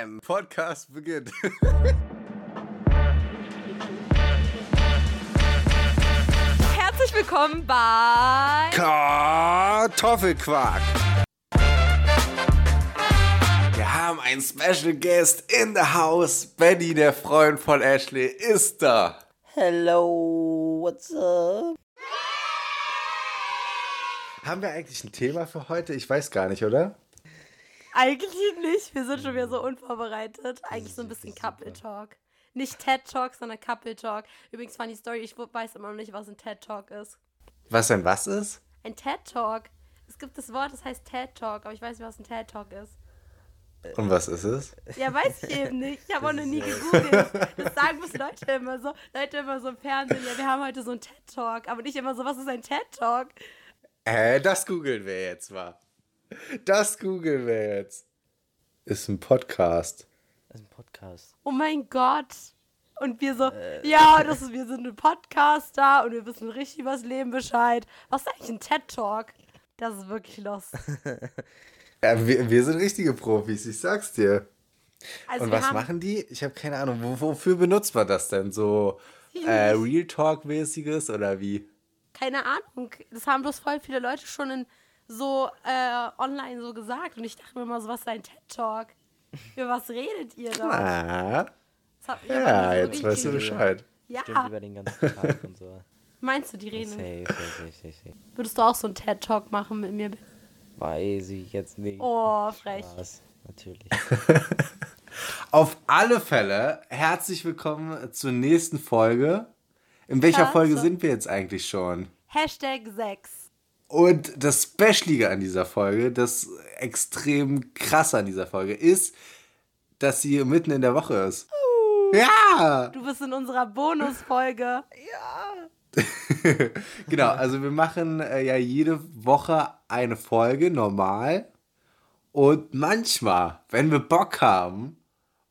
Bam! Podcast beginnt. Herzlich willkommen bei Kartoffelquark. Wir haben einen Special Guest in the house. Benny, der Freund von Ashley, ist da. Hello, what's up? Haben wir eigentlich ein Thema für heute? Ich weiß gar nicht, oder? Eigentlich nicht. Wir sind schon wieder so unvorbereitet. Eigentlich so ein bisschen Couple Talk. Nicht TED Talk, sondern Couple Talk. Übrigens funny Story, ich weiß immer noch nicht, was ein TED Talk ist. Was denn was ist? Ein TED Talk. Es gibt das Wort, das heißt TED Talk, aber ich weiß nicht, was ein TED Talk ist. Und was ist es? Ja, weiß ich eben nicht. Ich habe auch noch nie gegoogelt. Das sagen bis Leute immer so. Leute immer so im Fernsehen, ja, wir haben heute so einen TED Talk. Aber nicht immer so, was ist ein TED Talk? Äh, das googeln wir jetzt mal. Das googeln wir jetzt. Ist ein Podcast. Das ist ein Podcast. Oh mein Gott. Und wir so, ja, das ist, wir sind ein Podcaster und wir wissen richtig über das Leben Bescheid. Was ist eigentlich ein TED Talk? Das ist wirklich los. Ja, wir, wir sind richtige Profis, ich sag's dir. Also Und was haben, machen die? Ich habe keine Ahnung. Wo, wofür benutzt man das denn? So äh, Real Talk-mäßiges oder wie? keine Ahnung. Das haben bloß voll viele Leute schon in so äh, online so gesagt. Und ich dachte mir immer so, was ist ein TED Talk? Über was redet ihr da? Ah, ja, jetzt weißt du. Bescheid. Stimmt Ja, über den ganzen Tag und so. meinst du, die reden? Safe, safe, safe, safe. Würdest du auch so einen TED Talk machen mit mir? Weiß ich jetzt nicht. Oh, frech. Was? Natürlich. Auf alle Fälle, herzlich willkommen zur nächsten Folge. In welcher Ja, Folge so. sind wir jetzt eigentlich schon? Hashtag 6. Und das Specialige an dieser Folge, das extrem krasse an dieser Folge ist, dass sie mitten in der Woche ist. Ja! Du bist in unserer Bonusfolge. genau, also wir machen äh, ja jede Woche eine Folge, normal. Und manchmal, wenn wir Bock haben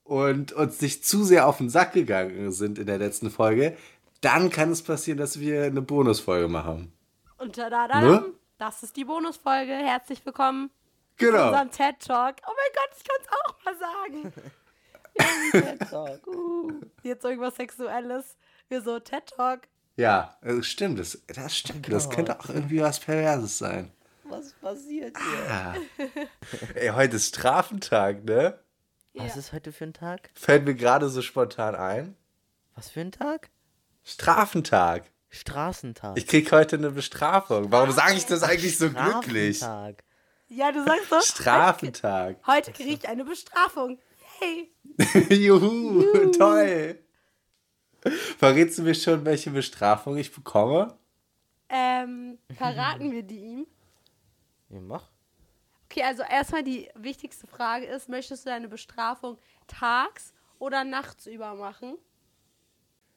und uns nicht zu sehr auf den Sack gegangen sind in der letzten Folge, dann kann es passieren, dass wir eine Bonusfolge machen. Und da, da, da, Ne? das ist die Bonusfolge. Herzlich willkommen zu Genau. unserem TED Talk. Oh mein Gott, ich kann es auch mal sagen. TED Talk. Uh. Jetzt irgendwas Sexuelles. Wir so TED Talk. Ja, äh, stimmt, das, das stimmt. Das könnte auch irgendwie was Perverses sein. Was passiert hier? Ah. Ey, heute ist Strafentag, ne? Was Ja. ist heute für ein Tag? Fällt mir gerade so spontan ein. Was für ein Tag? Strafentag. Straßentag. Ich krieg heute eine Bestrafung. Warum sage ich das eigentlich so glücklich? Strafentag. Ja, du sagst so. Strafentag. Heute kriege ich eine Bestrafung. Hey. Juhu, toll. Verrätst du mir schon, welche Bestrafung ich bekomme? Ähm, verraten wir die ihm? Ja, mach. Okay, also erstmal die wichtigste Frage ist, möchtest du deine Bestrafung tags oder nachts über machen?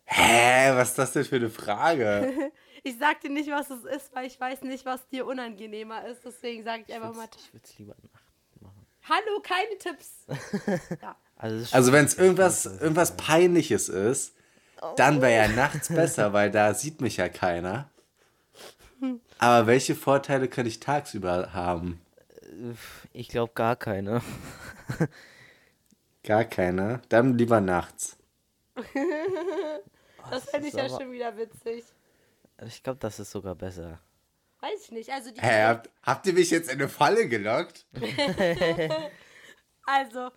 Hä, was ist das denn für eine Frage? Ich sag dir nicht, was es ist, weil ich weiß nicht, was dir unangenehmer ist. Deswegen sage ich einfach mal, Ich würde es lieber nachts machen. hallo, keine Tipps. Ja. Also, Also wenn es irgendwas, irgendwas Peinliches ist, dann wäre ja nachts besser, weil da sieht mich ja keiner. Aber welche Vorteile könnte ich tagsüber haben? Ich glaube gar keine. Gar keine. Dann lieber nachts. Das fände ich ja aber- schon wieder witzig. Ich glaube, das ist sogar besser. Weiß ich nicht. Also, die, Hä, habt, habt ihr mich jetzt in eine Falle gelockt? also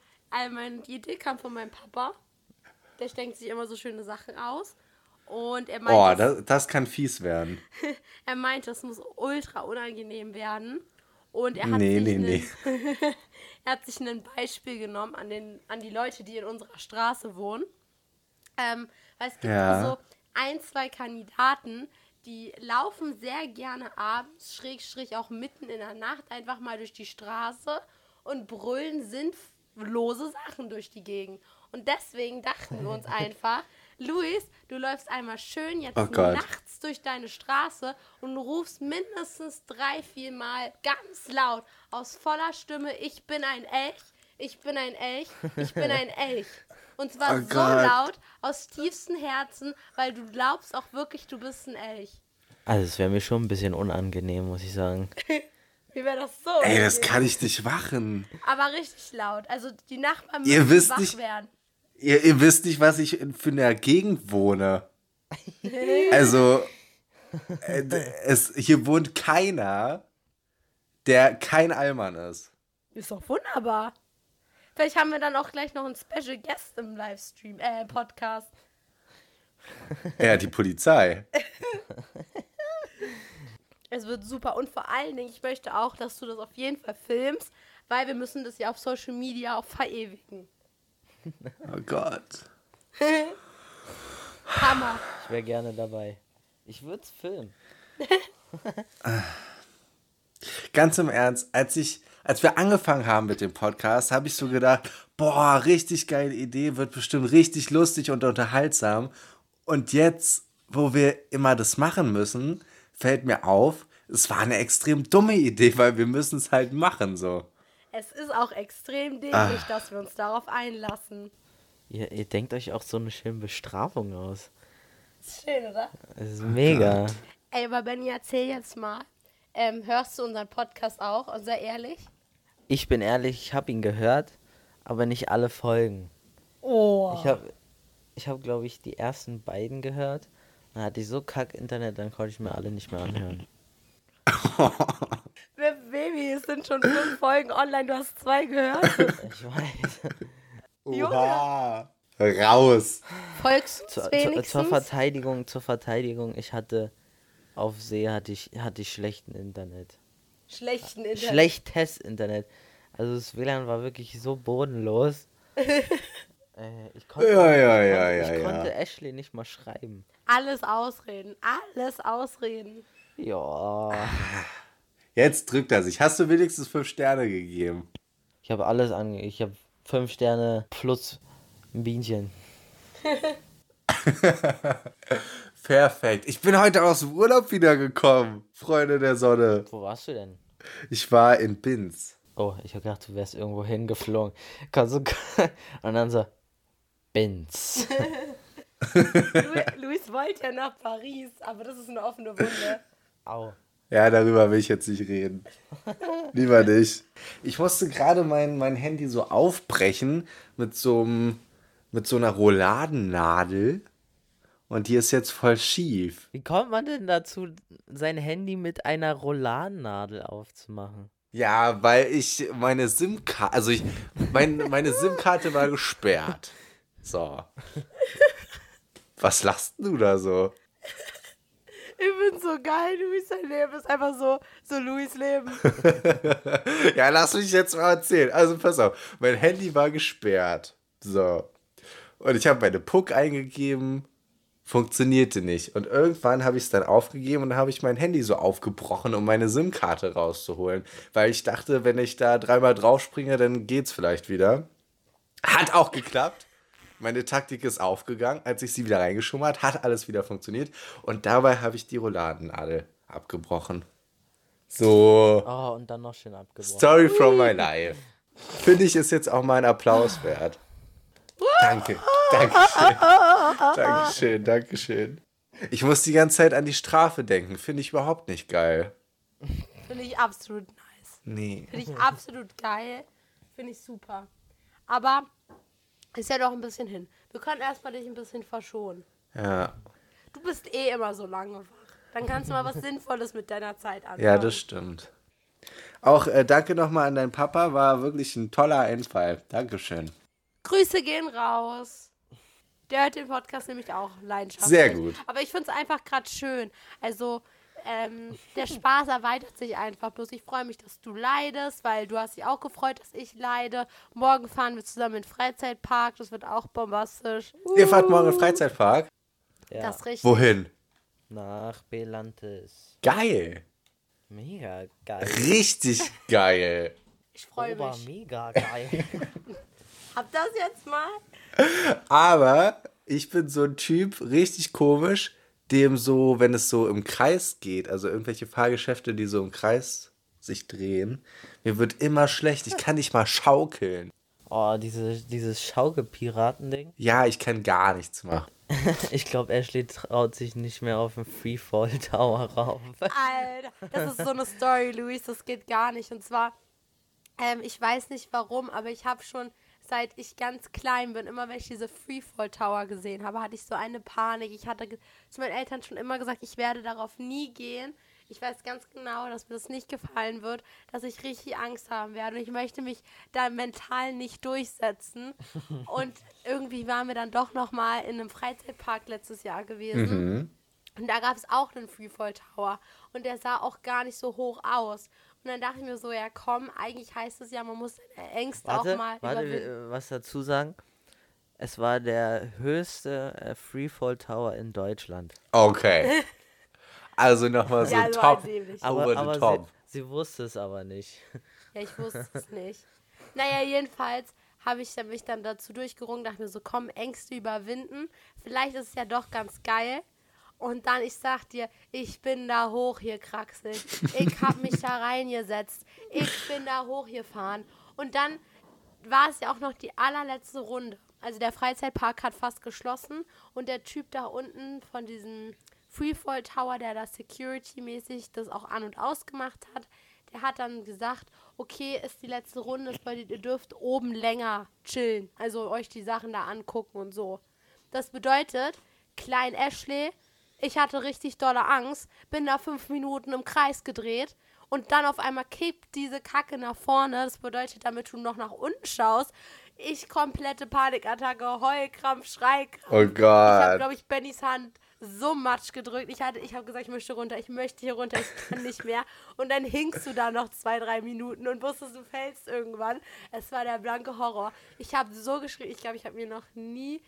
meine, die Idee kam von meinem Papa. Der denkt sich immer so schöne Sachen aus. Und er meinte, Oh, das, das kann fies werden. er meinte, es muss ultra unangenehm werden. Und er hat, Nee, sich, nee, einen, er hat sich ein Beispiel genommen an, den, an die Leute, die in unserer Straße wohnen. Ähm, weil es gibt Ja. so ein, zwei Kandidaten, die laufen sehr gerne abends, schrägstrich auch mitten in der Nacht, einfach mal durch die Straße und brüllen sinnlose Sachen durch die Gegend. Und deswegen dachten wir uns einfach, Luis, du läufst einmal schön jetzt Oh nachts durch deine Straße und rufst mindestens drei, vier Mal ganz laut aus voller Stimme, ich bin ein Elch, ich bin ein Elch, ich bin ein Elch. Und zwar Oh so Gott. laut, aus tiefstem Herzen, weil du glaubst auch wirklich, du bist ein Elch. Also es wäre mir schon ein bisschen unangenehm, muss ich sagen. Wie wäre das so? Ey, das kann ich nicht machen. Aber richtig laut. Also die Nachbarn Ihr müssen wisst wach nicht- werden. Ihr, ihr wisst nicht, was ich in, für einer Gegend wohne. Also, äh, es, hier wohnt keiner, der kein Allmann ist. Ist doch wunderbar. Vielleicht haben wir dann auch gleich noch einen Special Guest im Livestream, äh, Podcast. Ja, die Polizei. Es wird super. Und vor allen Dingen, ich möchte auch, dass du das auf jeden Fall filmst, weil wir müssen das ja auf Social Media auch verewigen. Oh Gott. Hammer. Ich wäre gerne dabei. Ich würde es filmen. Ganz im Ernst, als ich, als wir angefangen haben mit dem Podcast, habe ich so gedacht, boah, richtig geile Idee, wird bestimmt richtig lustig und unterhaltsam. Und jetzt, wo wir immer das machen müssen, fällt mir auf, es war eine extrem dumme Idee, weil wir müssen es halt machen so. Es ist auch extrem dämlich, Ah. dass wir uns darauf einlassen. Ihr, ihr denkt euch auch so eine schöne Bestrafung aus. Ist schön, oder? Das ist mega. Ey, aber Benny, erzähl jetzt mal. Ähm, hörst du unseren Podcast auch? Und sei ehrlich. Ich bin ehrlich, ich habe ihn gehört, aber nicht alle Folgen. Oh. Ich habe, ich hab, glaube ich, die ersten beiden gehört. Dann hatte ich so kack Internet, dann konnte ich mir alle nicht mehr anhören. Baby, es sind schon fünf Folgen online. Du hast zwei gehört. Ich weiß. Oha. Raus. Folgst du Zur, zur, wenigstens? zur Verteidigung, zur Verteidigung, ich hatte auf See hatte ich, hatte ich schlechten Internet. Schlechten Internet. Schlechtes Internet. Also das WLAN war wirklich so bodenlos. äh, ich konnte, Ja, ja, ich, ja, konnte, ja, ich konnte Ashley nicht mal schreiben. Alles ausreden. Alles ausreden. Ja. Jetzt drückt er sich. Hast du wenigstens fünf Sterne gegeben? Ich habe alles ange... Ich habe fünf Sterne plus ein Bienchen. Perfekt. Ich bin heute aus dem Urlaub wiedergekommen, Freunde der Sonne. Wo warst du denn? Ich war in Binz. Oh, ich habe gedacht, du wärst irgendwo hingeflogen. Kannst du... Und dann so... Benz. Lu Luis wollte ja nach Paris, aber das ist eine offene Wunde. Au. Ja, darüber will ich jetzt nicht reden. Lieber nicht. Ich musste gerade mein, mein Handy so aufbrechen mit so, einem- mit so einer Rouladennadel. Und die ist jetzt voll schief. Wie kommt man denn dazu, sein Handy mit einer Roulannadel aufzumachen? Ja, weil ich meine SIM-Karte, also ich, mein, meine SIM-Karte war gesperrt. So. Was lachst du da so? Ich bin so geil, Luis, sein Leben ist einfach so, so Luis Leben. Ja, lass mich jetzt mal erzählen. Also pass auf, mein Handy war gesperrt. So. Und ich habe meine Puck eingegeben, funktionierte nicht. Und irgendwann habe ich es dann aufgegeben und dann habe ich mein Handy so aufgebrochen, um meine SIM-Karte rauszuholen. Weil ich dachte, wenn ich da dreimal draufspringe, dann geht's vielleicht wieder. Hat auch geklappt. Meine Taktik ist aufgegangen, als ich sie wieder reingeschummert, hat alles wieder funktioniert. Und dabei habe ich die Rouladennadel abgebrochen. So. Oh, und dann noch schön abgebrochen. Story from my life. Finde ich, ist jetzt auch mal ein Applaus wert. Danke. Dankeschön. Dankeschön, Dankeschön. Ich muss die ganze Zeit an die Strafe denken. Finde ich überhaupt nicht geil. Finde ich absolut nice. Nee. Finde ich absolut geil. Finde ich super. Aber ist ja doch ein bisschen hin. Wir können erstmal dich ein bisschen verschonen. Ja, Du bist eh immer so lange wach. Dann kannst du mal was Sinnvolles mit deiner Zeit anfangen. ja, das stimmt. Auch äh, danke nochmal an deinen Papa, war wirklich ein toller Einfall. Dankeschön. Grüße gehen raus. Der hört den Podcast nämlich auch leidenschaftlich. Sehr gut. Aber ich finde es einfach gerade schön. Also, ähm, der Spaß erweitert sich einfach. Bloß ich freue mich, dass du leidest, weil du hast dich auch gefreut, dass ich leide. Morgen fahren wir zusammen in den Freizeitpark. Das wird auch bombastisch. Uh, Ihr fahrt morgen im Freizeitpark? Ja, Das ist richtig. Wohin? nach Belantes. Geil. Mega geil. Richtig geil. Ich freue mich. mega geil. Hab das jetzt mal? Aber ich bin so ein Typ, richtig komisch, dem so, wenn es so im Kreis geht, also irgendwelche Fahrgeschäfte, die so im Kreis sich drehen, mir wird immer schlecht. Ich kann nicht mal schaukeln. Oh, diese, dieses Schaukelpiraten-Ding. Ja, ich kann gar nichts machen. Ich glaube, Ashley traut sich nicht mehr auf den Freefall Tower rauf. Alter, das ist so eine Story, Luis, das geht gar nicht. Und zwar, ähm, ich weiß nicht warum, aber ich habe schon seit ich ganz klein bin, immer wenn ich diese Freefall Tower gesehen habe, hatte ich so eine Panik. Ich hatte zu meinen Eltern schon immer gesagt, ich werde darauf nie gehen. Ich weiß ganz genau, dass mir das nicht gefallen wird, dass ich richtig Angst haben werde. Und ich möchte mich da mental nicht durchsetzen. Und irgendwie waren wir dann doch noch mal in einem Freizeitpark letztes Jahr gewesen. Und da gab es auch einen Freefall Tower. Und der sah auch gar nicht so hoch aus. Und dann dachte ich mir so, ja komm, eigentlich heißt es ja, man muss seine Ängste Warte, auch mal warte, überwinden. wir- was dazu sagen? Es war der höchste äh, Freefall Tower in Deutschland. Okay. Also nochmal so Ja, top. Aber, aber top. sie, sie wusste es aber nicht. Ja, ich wusste es nicht. Naja, jedenfalls habe ich mich dann dazu durchgerungen, dachte mir so, komm, Ängste überwinden. Vielleicht ist es ja doch ganz geil. Und dann, ich sag dir, ich bin da hoch hier, Kraxel. Ich hab mich da reingesetzt. Ich bin da hochgefahren. Und dann war es ja auch noch die allerletzte Runde. Also der Freizeitpark hat fast geschlossen und der Typ da unten von diesem Freefall Tower, der da security-mäßig das auch an- und ausgemacht hat, der hat dann gesagt, okay, ist die letzte Runde, ihr dürft oben länger chillen, also euch die Sachen da angucken und so. Das bedeutet, Klein Ashley, ich hatte richtig dolle Angst, bin da fünf Minuten im Kreis gedreht und dann auf einmal kippt diese Kacke nach vorne. Das bedeutet, damit du noch nach unten schaust, ich komplette Panikattacke, Heulkrampf, Schreikrampf. Oh Ich habe, Gott. glaube ich, Bennys Hand so matsch gedrückt. Ich, hatte, ich habe gesagt, ich möchte runter, ich möchte hier runter, ich kann nicht mehr. Und dann hingst du da noch zwei, drei Minuten und wusstest, du fällst irgendwann. Es war der blanke Horror. Ich habe so geschrien, ich glaube, ich habe mir noch nie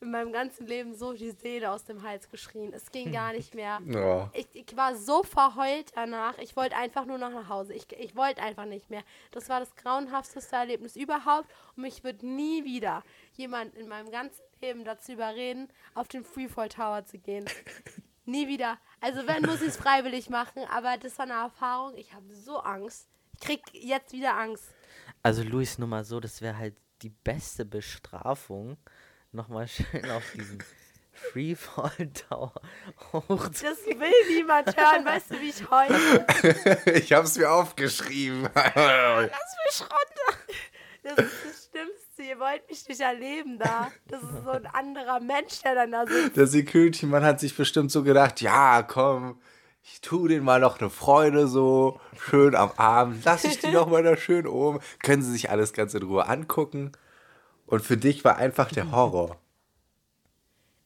in meinem ganzen Leben so die Seele aus dem Hals geschrien. Es ging gar nicht mehr. Ja. Ich, ich war so verheult danach. Ich wollte einfach nur noch nach Hause. Ich, ich wollte einfach nicht mehr. Das war das grauenhafteste Erlebnis überhaupt. Und mich wird nie wieder jemand in meinem ganzen Leben dazu überreden, auf den Freefall Tower zu gehen. nie wieder. Also wenn, muss ich es freiwillig machen. Aber das war eine Erfahrung. Ich habe so Angst. Ich krieg jetzt wieder Angst. Also Luis, nur mal so, das wäre halt die beste Bestrafung, nochmal schön auf diesen Freefall Tower hoch. Das will niemand hören. Weißt du, wie ich heule? Ich hab's mir aufgeschrieben. Lass mich runter. Das ist das Schlimmste. Ihr wollt mich nicht erleben da. Das ist so ein anderer Mensch, der dann da sitzt. Der Security-Mann hat sich bestimmt so gedacht, ja, komm, ich tu denen mal noch eine Freude so, schön am Abend, lass ich die noch mal da schön oben, können sie sich alles ganz in Ruhe angucken. Und für dich war einfach der Horror.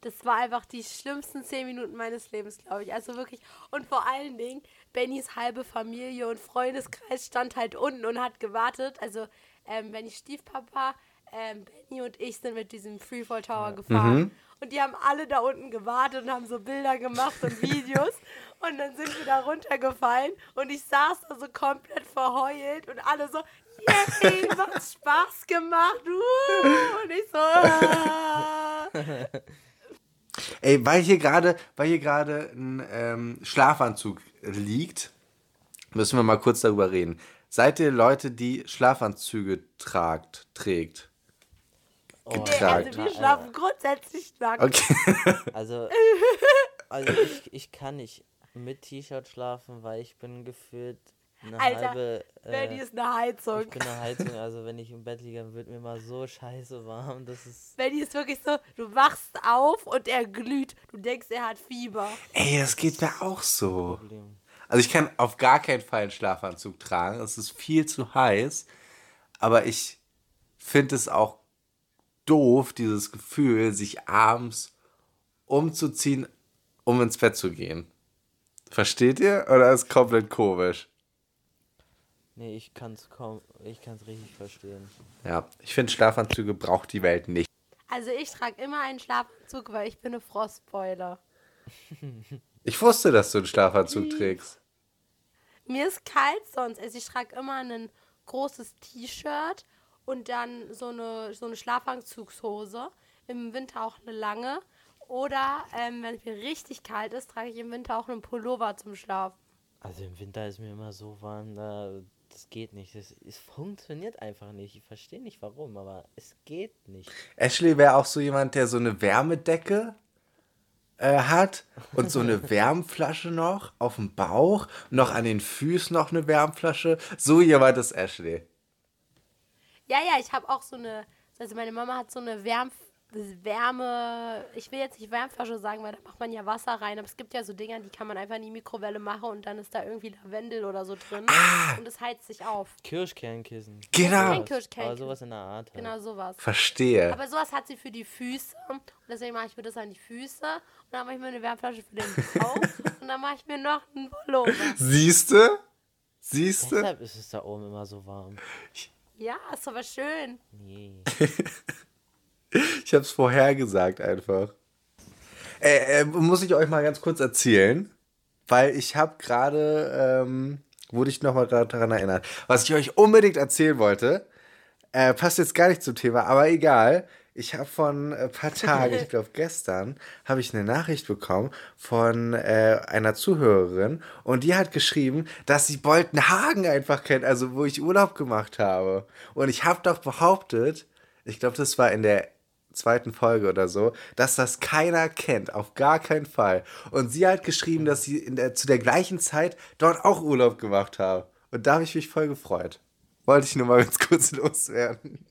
Das war einfach die schlimmsten zehn Minuten meines Lebens, glaube ich. Also wirklich. Und vor allen Dingen, Bennys halbe Familie und Freundeskreis stand halt unten und hat gewartet. Also, ähm, Bennys Stiefpapa, ähm, Benny und ich sind mit diesem Freefall Tower gefahren. Und die haben alle da unten gewartet und haben so Bilder gemacht und Videos. und dann sind wir da runtergefallen und ich saß da so komplett verheult und alle so, yay, macht Spaß gemacht. Uh! Und ich so, ah. Ey, weil hier gerade, weil hier gerade ein ähm, Schlafanzug liegt, müssen wir mal kurz darüber reden. Seid ihr Leute, die Schlafanzüge tragt, trägt? Oh, Nee, Getragen. also wir schlafen grundsätzlich nackt. Okay. Also, also ich, ich kann nicht mit T-Shirt schlafen, weil ich bin gefühlt eine Alter, halbe... Benny Äh, ist eine Heizung. ich bin eine Heizung, also wenn ich im Bett liege, dann wird mir mal so scheiße warm, das ist... Benny ist wirklich so, du wachst auf und er glüht. Du denkst, er hat Fieber. Ey, das geht mir auch so. Also ich kann auf gar keinen Fall einen Schlafanzug tragen. Es ist viel zu heiß. Aber ich finde es auch doof, dieses Gefühl, sich abends umzuziehen, um ins Bett zu gehen. Versteht ihr? Oder ist komplett komisch? Nee, ich kann's kaum, ich kann's richtig verstehen. Ja, ich finde Schlafanzüge braucht die Welt nicht. Also ich trage immer einen Schlafanzug, weil ich bin eine Frostbeule. Ich wusste, dass du einen Schlafanzug trägst. Mir ist kalt sonst. Also ich trage immer ein großes T-Shirt und dann so eine, so eine Schlafanzugshose. Im Winter auch eine lange. Oder ähm, wenn es mir richtig kalt ist, trage ich im Winter auch einen Pullover zum Schlafen. Also im Winter ist mir immer so warm, da, das geht nicht. Das, es funktioniert einfach nicht. Ich verstehe nicht warum, aber es geht nicht. Ashley wäre auch so jemand, der so eine Wärmedecke äh, hat und so eine Wärmflasche noch auf dem Bauch, noch an den Füßen noch eine Wärmflasche. So jemand ist Ashley. Ja, ja, ich habe auch so eine, also meine Mama hat so eine Wärm, Wärme, ich will jetzt nicht Wärmflasche sagen, weil da macht man ja Wasser rein, aber es gibt ja so Dinger, die kann man einfach in die Mikrowelle machen und dann ist da irgendwie Lavendel oder so drin und es heizt sich auf. Kirschkernkissen. Genau. Kein Aber Kirschkernkissen. sowas in der Art. Halt. Genau sowas. Verstehe. Aber sowas hat sie für die Füße und deswegen mache ich mir das an die Füße und dann mache ich mir eine Wärmflasche für den Bauch und dann mache ich mir noch einen Pullover. Siehste? Siehste? Deshalb ist es da oben immer so warm. Ja, ist aber schön. Nee. Ich hab's vorhergesagt einfach. Äh, äh, muss ich euch mal ganz kurz erzählen, weil ich habe gerade, ähm, wurde ich nochmal daran erinnert, was ich euch unbedingt erzählen wollte, äh, passt jetzt gar nicht zum Thema, aber egal. Ich habe von ein paar Tagen, ich glaube gestern, habe ich eine Nachricht bekommen von äh, einer Zuhörerin und die hat geschrieben, dass sie Boltenhagen einfach kennt, also wo ich Urlaub gemacht habe. Und ich habe doch behauptet, ich glaube, das war in der zweiten Folge oder so, dass das keiner kennt, auf gar keinen Fall. Und sie hat geschrieben, dass sie in der, zu der gleichen Zeit dort auch Urlaub gemacht haben. Und da habe ich mich voll gefreut. Wollte ich nur mal ganz kurz loswerden.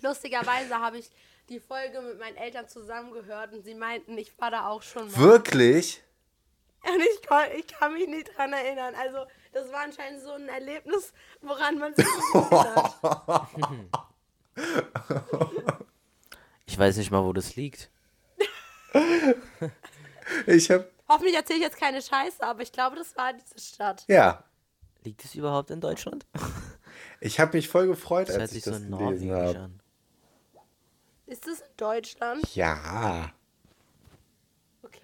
Lustigerweise habe ich die Folge mit meinen Eltern zusammengehört und sie meinten, ich war da auch schon mal. Wirklich? Und ich, ich kann mich nicht dran erinnern. Also, das war anscheinend so ein Erlebnis, woran man sich erinnert. Ich weiß nicht mal, wo das liegt. Ich habe, Hoffentlich erzähle ich jetzt keine Scheiße, aber ich glaube, das war diese Stadt. ja, Liegt es überhaupt in Deutschland? ich habe mich voll gefreut, Das hört als ich sich so das gelesen norwegisch habe. an. Ist das in Deutschland? Ja, Okay.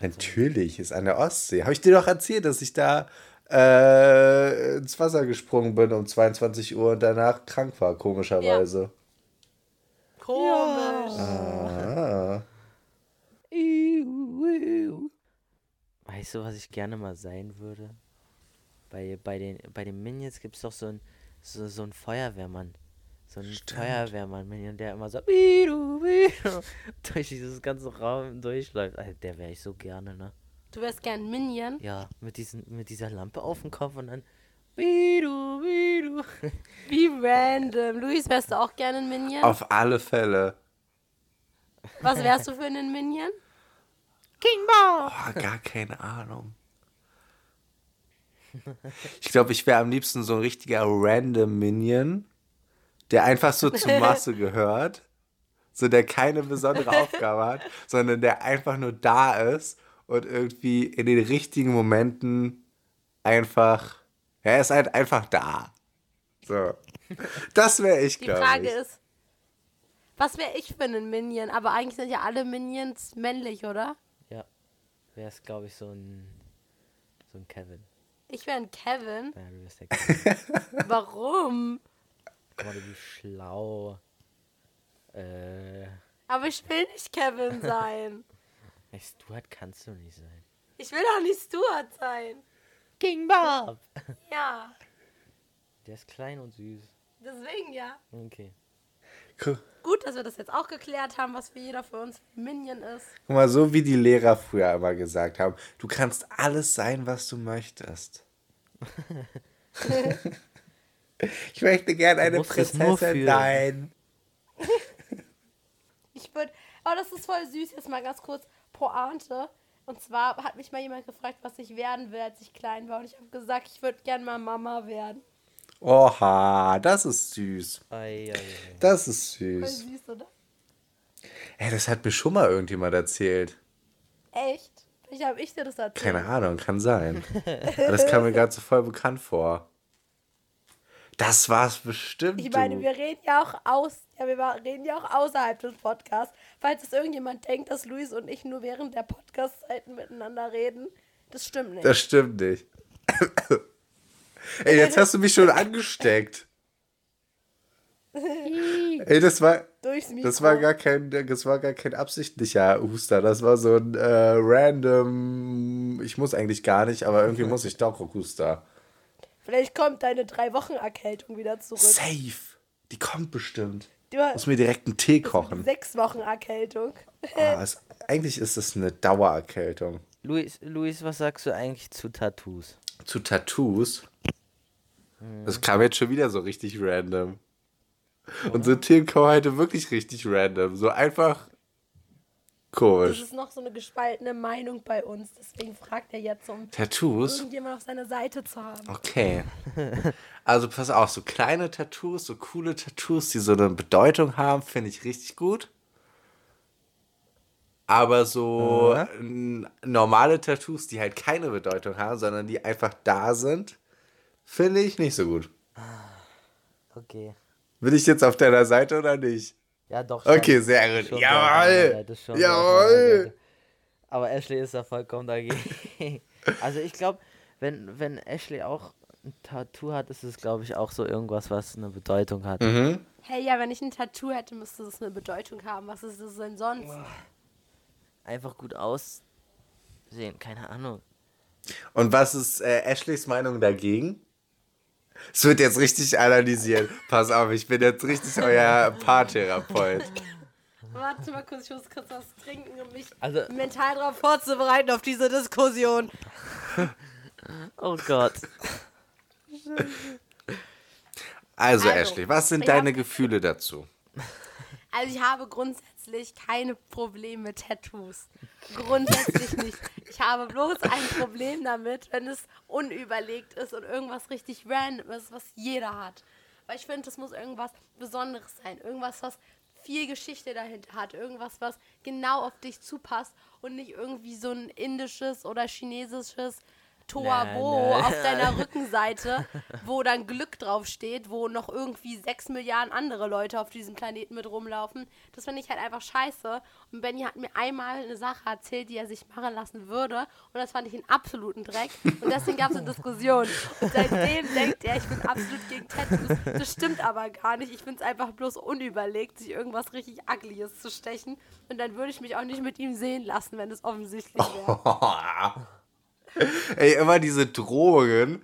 natürlich, ist an der Ostsee. Habe ich dir doch erzählt, dass ich da äh, ins Wasser gesprungen bin um 22 Uhr und danach krank war, komischerweise. Komisch. Ah. Weißt du, was ich gerne mal sein würde? Bei, bei, den, bei den Minions gibt es doch so einen so, so einen Feuerwehrmann. So einen Feuerwehrmann-Minion, der immer so durch dieses ganze Raum durchläuft. Alter, der wäre ich so gerne, ne? Du wärst gern Minion. Ja, mit, diesen, mit dieser Lampe auf dem Kopf und dann "Bidu, bidu". Wie random. Luis, wärst du auch gerne ein Minion? Auf alle Fälle. Was wärst du für einen Minion? King Bob! Oh, gar keine Ahnung. Ich glaube, ich wäre am liebsten so ein richtiger random Minion, der einfach so zur Masse gehört. So, der keine besondere Aufgabe hat, sondern der einfach nur da ist und irgendwie in den richtigen Momenten einfach. Ja, er ist halt einfach da. So. Das wäre ich, Die glaube Frage ich. ist, was wäre ich für einen Minion? Aber eigentlich sind ja alle Minions männlich, oder? Ja, wäre es, glaube ich, so ein, so ein Kevin. Ich wäre ein Kevin. Ja, du bist der Kevin. Warum? Guck mal, wie schlau. Äh, Aber ich will nicht Kevin sein. ey, Stuart kannst du nicht sein. Ich will auch nicht Stuart sein. King Bob! Ja, Der ist klein und süß. deswegen ja. Okay. Guck Gut, dass wir das jetzt auch geklärt haben, was für jeder für uns Minion ist. mal, so wie die Lehrer früher immer gesagt haben: Du kannst alles sein, was du möchtest. ich möchte gerne eine Prinzessin sein. Ich würde, oh, das ist voll süß, jetzt mal ganz kurz Pointe. Und zwar hat mich mal jemand gefragt, was ich werden will, als ich klein war. Und ich habe gesagt, ich würde gern mal Mama werden. Oha, das ist süß. Ei, ei, ei. Das ist Voll süß. süß, oder? Ey, das hat mir schon mal irgendjemand erzählt. Echt? Vielleicht habe ich dir das erzählt. Keine Ahnung, kann sein. Aber das kam mir gerade so voll bekannt vor. Das war's bestimmt. Ich meine, du. wir reden ja auch aus, ja, wir reden ja auch außerhalb des Podcasts. Falls es irgendjemand denkt, dass Luis und ich nur während der Podcast-Zeiten miteinander reden, das stimmt nicht. Das stimmt nicht. Ey, jetzt hast du mich schon angesteckt. Ey, das war, das war gar kein, das war gar kein absichtlicher Huster. Das war so ein äh, random. Ich muss eigentlich gar nicht, aber irgendwie muss ich doch Huster. Vielleicht kommt deine drei Wochen Erkältung wieder zurück. Safe. Die kommt bestimmt. Du Muss hast mir direkt einen Tee kochen. sechs Wochen Erkältung. Ah, es, eigentlich ist es eine Dauererkältung. Luis, Luis, was sagst du eigentlich zu Tattoos? Zu Tattoos. Das kam jetzt schon wieder so richtig random. Unsere Themen kommen heute wirklich richtig random. So einfach Das komisch. ist noch so eine gespaltene Meinung bei uns. Deswegen fragt er jetzt, um Tattoos? irgendjemand auf seiner Seite zu haben. Okay. Also pass auf, so kleine Tattoos, so coole Tattoos, die so eine Bedeutung haben, finde ich richtig gut. Aber so n- normale Tattoos, die halt keine Bedeutung haben, sondern die einfach da sind, finde ich nicht so gut. Okay. Bin ich jetzt auf deiner Seite oder nicht? Ja, doch. Okay, schon- sehr gut. meiner Jawohl! Aber Ashley ist da vollkommen dagegen. also ich glaube, wenn, wenn Ashley auch ein Tattoo hat, ist es, glaube ich, auch so irgendwas, was eine Bedeutung hat. Mhm. Hey, ja, wenn ich ein Tattoo hätte, müsste das eine Bedeutung haben. Was ist das denn sonst? Einfach gut aussehen, keine Ahnung. Und was ist äh, Ashleys Meinung dagegen? Es wird jetzt richtig analysiert. Pass auf, ich bin jetzt richtig euer Paartherapeut. Warte mal kurz, ich muss kurz was trinken, um mich Also- mental darauf vorzubereiten auf diese Diskussion. Oh Gott. Also, Also, Ashley, was sind deine hab- Gefühle dazu? Also ich habe grundsätzlich keine Probleme mit Tattoos. Grundsätzlich nicht. Ich habe bloß ein Problem damit, wenn es unüberlegt ist und irgendwas richtig random ist, was jeder hat. Weil ich finde, es muss irgendwas Besonderes sein. Irgendwas, was viel Geschichte dahinter hat. Irgendwas, was genau auf dich zupasst und nicht irgendwie so ein indisches oder chinesisches Nein, nein. auf deiner Rückenseite, wo dann Glück draufsteht, wo noch irgendwie sechs Milliarden andere Leute auf diesem Planeten mit rumlaufen. Das finde ich halt einfach scheiße. Und Benny hat mir einmal eine Sache erzählt, die er sich machen lassen würde. Und das fand ich einen absoluten Dreck. Und deswegen gab es eine Diskussion. Und seitdem denkt er, ich bin absolut gegen Tattoos. Das stimmt aber gar nicht. Ich finde es einfach bloß unüberlegt, sich irgendwas richtig Uglies zu stechen. Und dann würde ich mich auch nicht mit ihm sehen lassen, wenn es offensichtlich wäre. Ey, immer diese Drohungen.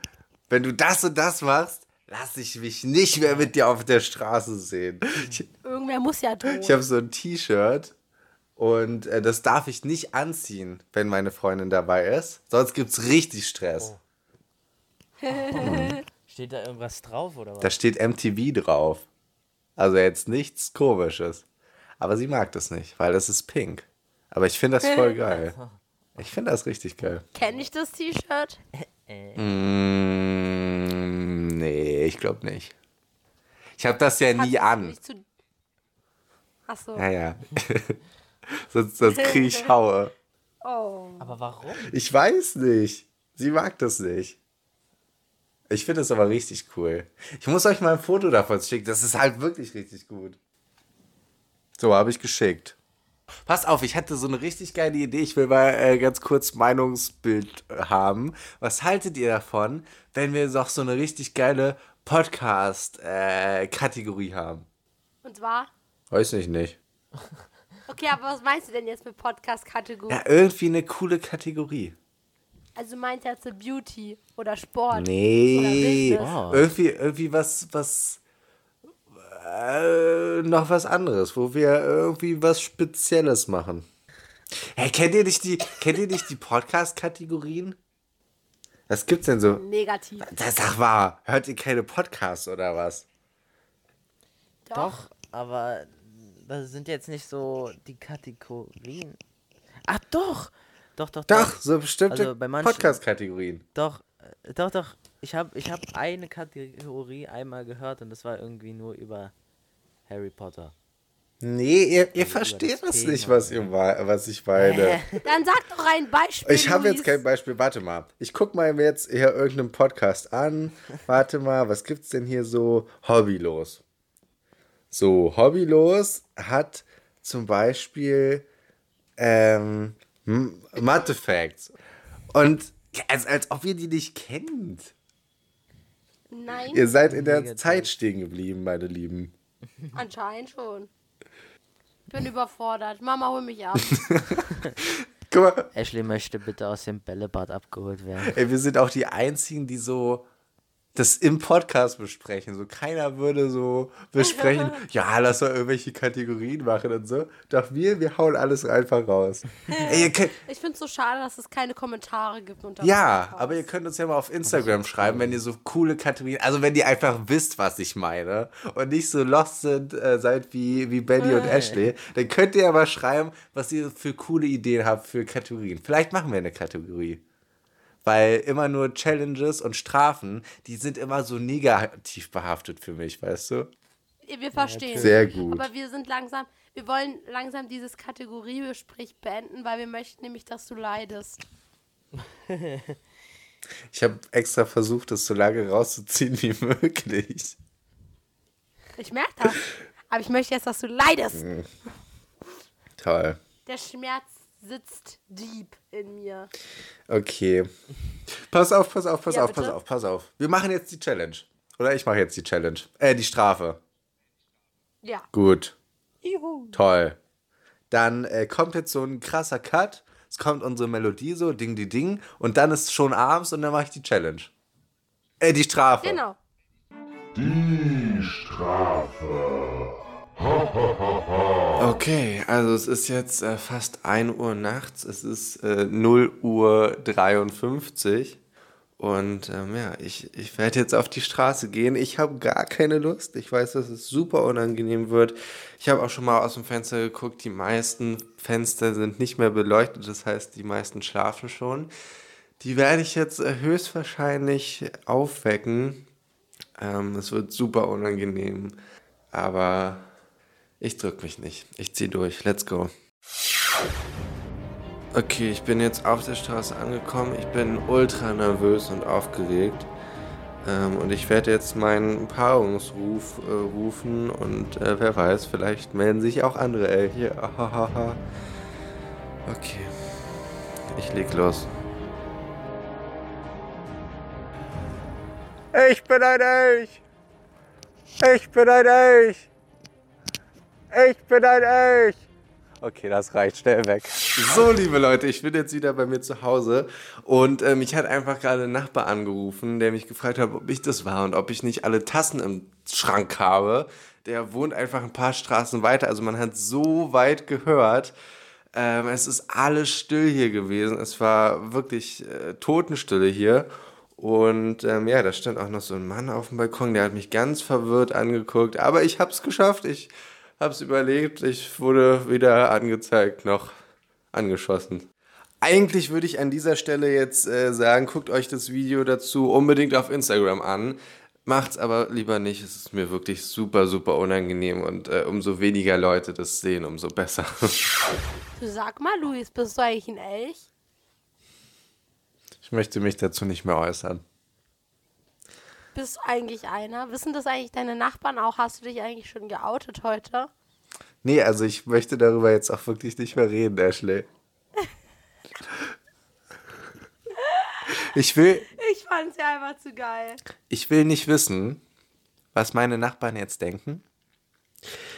Wenn du das und das machst, lass ich mich nicht mehr mit dir auf der Straße sehen. Ich, Irgendwer muss ja drohen. ich habe so ein T-Shirt und äh, das darf ich nicht anziehen, wenn meine Freundin dabei ist. Sonst gibt's richtig Stress. Steht da irgendwas drauf oder was? Da steht MTV drauf. Also jetzt nichts Komisches. Aber sie mag das nicht, weil das ist pink. Aber ich finde das voll geil. Ich finde das richtig geil. Kenne ich das T-Shirt? Mm, nee, ich glaube nicht. Ich habe das ja nie Hat es an. zu- Ach so. Ja, ja. sonst sonst kriege ich Haue. Oh. Aber warum? Ich weiß nicht. Sie mag das nicht. Ich finde es aber richtig cool. Ich muss euch mal ein Foto davon schicken. Das ist halt wirklich richtig gut. So, habe ich geschickt. Pass auf, ich hatte so eine richtig geile Idee. Ich will mal äh, ganz kurz Meinungsbild äh, haben. Was haltet ihr davon, wenn wir doch so eine richtig geile Podcast-Kategorie haben? Und zwar? Weiß ich nicht. Okay, aber was meinst du denn jetzt mit Podcast-Kategorie? Ja, irgendwie eine coole Kategorie. Also meinst du jetzt so Beauty oder Sport? Nee, Oder Business? Oh. irgendwie, irgendwie was, was, äh, noch was anderes, wo wir irgendwie was Spezielles machen. Hey, kennt ihr nicht die, kennt ihr nicht die Podcast-Kategorien? Was gibt's denn so? Negativ. Das sag mal, hört ihr keine Podcasts oder was? Doch. Doch, aber das sind jetzt nicht so die Kategorien. Ach doch! Doch, doch, Doch, so bestimmte Also Podcast-Kategorien. Doch, äh, doch, doch. Ich habe ich hab eine Kategorie einmal gehört und das war irgendwie nur über Harry Potter. Nee, ihr, ihr über versteht das das Thema, nicht, was, ihr, was ich meine. Dann sag doch ein Beispiel. Ich habe jetzt kein Beispiel. Warte mal. Ich guck mal jetzt hier irgendeinen Podcast an. Warte mal, was gibt's denn hier so hobbylos? So, hobbylos hat zum Beispiel ähm, Mathe Facts. Und als, als ob ihr die nicht kennt. Nein, Ihr seid in der Negativ. Zeit stehen geblieben, meine Lieben. anscheinend schon. Ich bin überfordert. Mama, hol mich ab. Guck mal, Ashley möchte bitte aus dem Bällebad abgeholt werden. ey, wir sind auch die einzigen, die so das im Podcast besprechen. So keiner würde so besprechen, ja, lass mal irgendwelche Kategorien machen und so. Doch wir, wir hauen alles einfach raus. Ey, könnt, Ich finde es so schade, dass es keine Kommentare gibt. Unter ja, Podcast. aber ihr könnt uns ja mal auf Instagram schreiben, wenn ihr so coole Kategorien, also wenn ihr einfach wisst, was ich meine und nicht so lost sind, äh, seid wie, wie Benny und Ashley, dann könnt ihr ja mal schreiben, was ihr für coole Ideen habt für Kategorien. Vielleicht machen wir eine Kategorie. Weil immer nur Challenges und Strafen, die sind immer so negativ behaftet für mich, weißt du? Wir verstehen. Sehr gut. Aber wir sind langsam, wir wollen langsam dieses Kategoriegespräch beenden, weil wir möchten nämlich, dass du leidest. Ich habe extra versucht, das so lange rauszuziehen wie möglich. Ich merke das. Aber ich möchte jetzt, dass du leidest. Toll. Der Schmerz sitzt deep in mir. Okay. Pass auf, pass auf, pass Ja, auf, pass bitte? auf, pass auf. Wir machen jetzt die Challenge. Oder ich mache jetzt die Challenge. Äh, die Strafe. Ja. Gut. Juhu. Toll. Dann äh, kommt jetzt so ein krasser Cut. Es kommt unsere Melodie so, ding, die ding. Und dann ist es schon abends und dann mache ich die Challenge. Äh, die Strafe. Genau. Okay, also es ist jetzt äh, fast 1 Uhr nachts. Es ist äh, 0 Uhr 53. Und ähm, ja, ich, ich werde jetzt auf die Straße gehen. Ich habe gar keine Lust. Ich weiß, dass es super unangenehm wird. Ich habe auch schon mal aus dem Fenster geguckt. Die meisten Fenster sind nicht mehr beleuchtet. Das heißt, die meisten schlafen schon. Die werde ich jetzt äh, höchstwahrscheinlich aufwecken. Ähm, es wird super unangenehm. Aber ich drück mich nicht. Ich zieh durch. Let's go. Okay, ich bin jetzt auf der Straße angekommen. Ich bin ultra nervös und aufgeregt. Ähm, und ich werde jetzt meinen Paarungsruf äh, rufen und äh, wer weiß, vielleicht melden sich auch andere Elche. Okay. Ich leg los. Ich bin ein Elch! Ich bin ein Elch! Ich bin ein Elch! Okay, das reicht. Schnell weg. So, liebe Leute, ich bin jetzt wieder bei mir zu Hause und äh, mich hat einfach gerade ein Nachbar angerufen, der mich gefragt hat, ob ich das war und ob ich nicht alle Tassen im Schrank habe. Der wohnt einfach ein paar Straßen weiter, also man hat so weit gehört. Ähm, es ist alles still hier gewesen. Es war wirklich äh, Totenstille hier. Und ähm, ja, da stand auch noch so ein Mann auf dem Balkon, der hat mich ganz verwirrt angeguckt. Aber ich hab's geschafft. Ich hab's überlebt. Ich wurde weder angezeigt noch angeschossen. Eigentlich würde ich an dieser Stelle jetzt äh, sagen, guckt euch das Video dazu unbedingt auf Instagram an. Macht's aber lieber nicht. Es ist mir wirklich super, super unangenehm. Und äh, umso weniger Leute das sehen, umso besser. Du sag mal, Luis, bist du eigentlich ein Elch? Ich möchte mich dazu nicht mehr äußern. Bist du eigentlich einer? Wissen das eigentlich deine Nachbarn auch? Hast du dich eigentlich schon geoutet heute? Nee, also ich möchte darüber jetzt auch wirklich nicht mehr reden, Ashley. Ich will, Ich fand's ja einfach zu geil. ich will nicht wissen, was meine Nachbarn jetzt denken.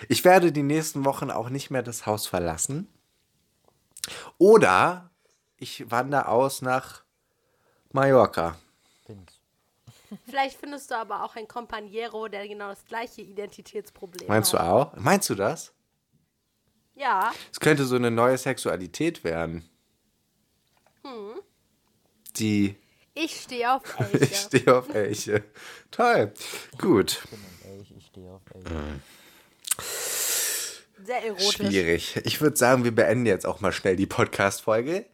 Ich werde die nächsten Wochen auch nicht mehr das Haus verlassen. Oder ich wandere aus nach Mallorca. Bin's. Vielleicht findest du aber auch ein Companiero, der genau das gleiche Identitätsproblem Meinst du hat. auch? Meinst du das? Ja. Es könnte so eine neue Sexualität werden. Die Ich stehe auf ich Elche. stehe auf Elche. Toll. Gut. Ich bin ein Elch, ich stehe auf Elch. Sehr erotisch. Schwierig. Ich würde sagen, wir beenden jetzt auch mal schnell die Podcast-Folge.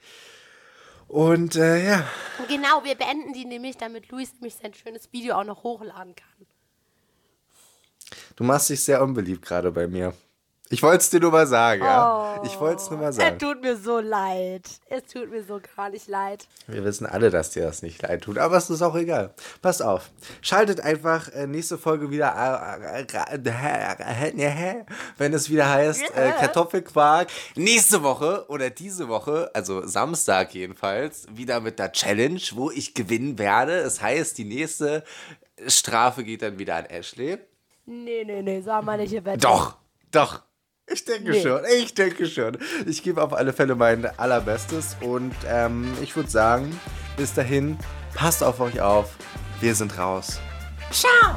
Und äh, ja, Genau, wir beenden die nämlich, damit Luis nämlich sein schönes Video auch noch hochladen kann. du machst dich sehr unbeliebt gerade bei mir. Ich wollte es dir nur mal sagen, ja? Ich wollte es nur mal Es sagen. tut mir so leid. Es tut mir so gar nicht leid. Wir wissen alle, dass dir das nicht leid tut, aber es ist auch egal. Passt auf. Schaltet einfach äh, nächste Folge wieder, äh, äh, wenn es wieder heißt Kartoffelquark. Nächste Woche oder diese Woche, also Samstag jedenfalls, wieder mit der Challenge, wo ich gewinnen werde. Es heißt, die nächste Strafe geht dann wieder an Ashley. Nee, nee, nee, sag mal nicht, ihr Bett. Doch, doch. Ich denke Nee. schon, ich denke schon. Ich gebe auf alle Fälle mein allerbestes und ähm, ich würde sagen, bis dahin, passt auf euch auf. Wir sind raus. Ciao.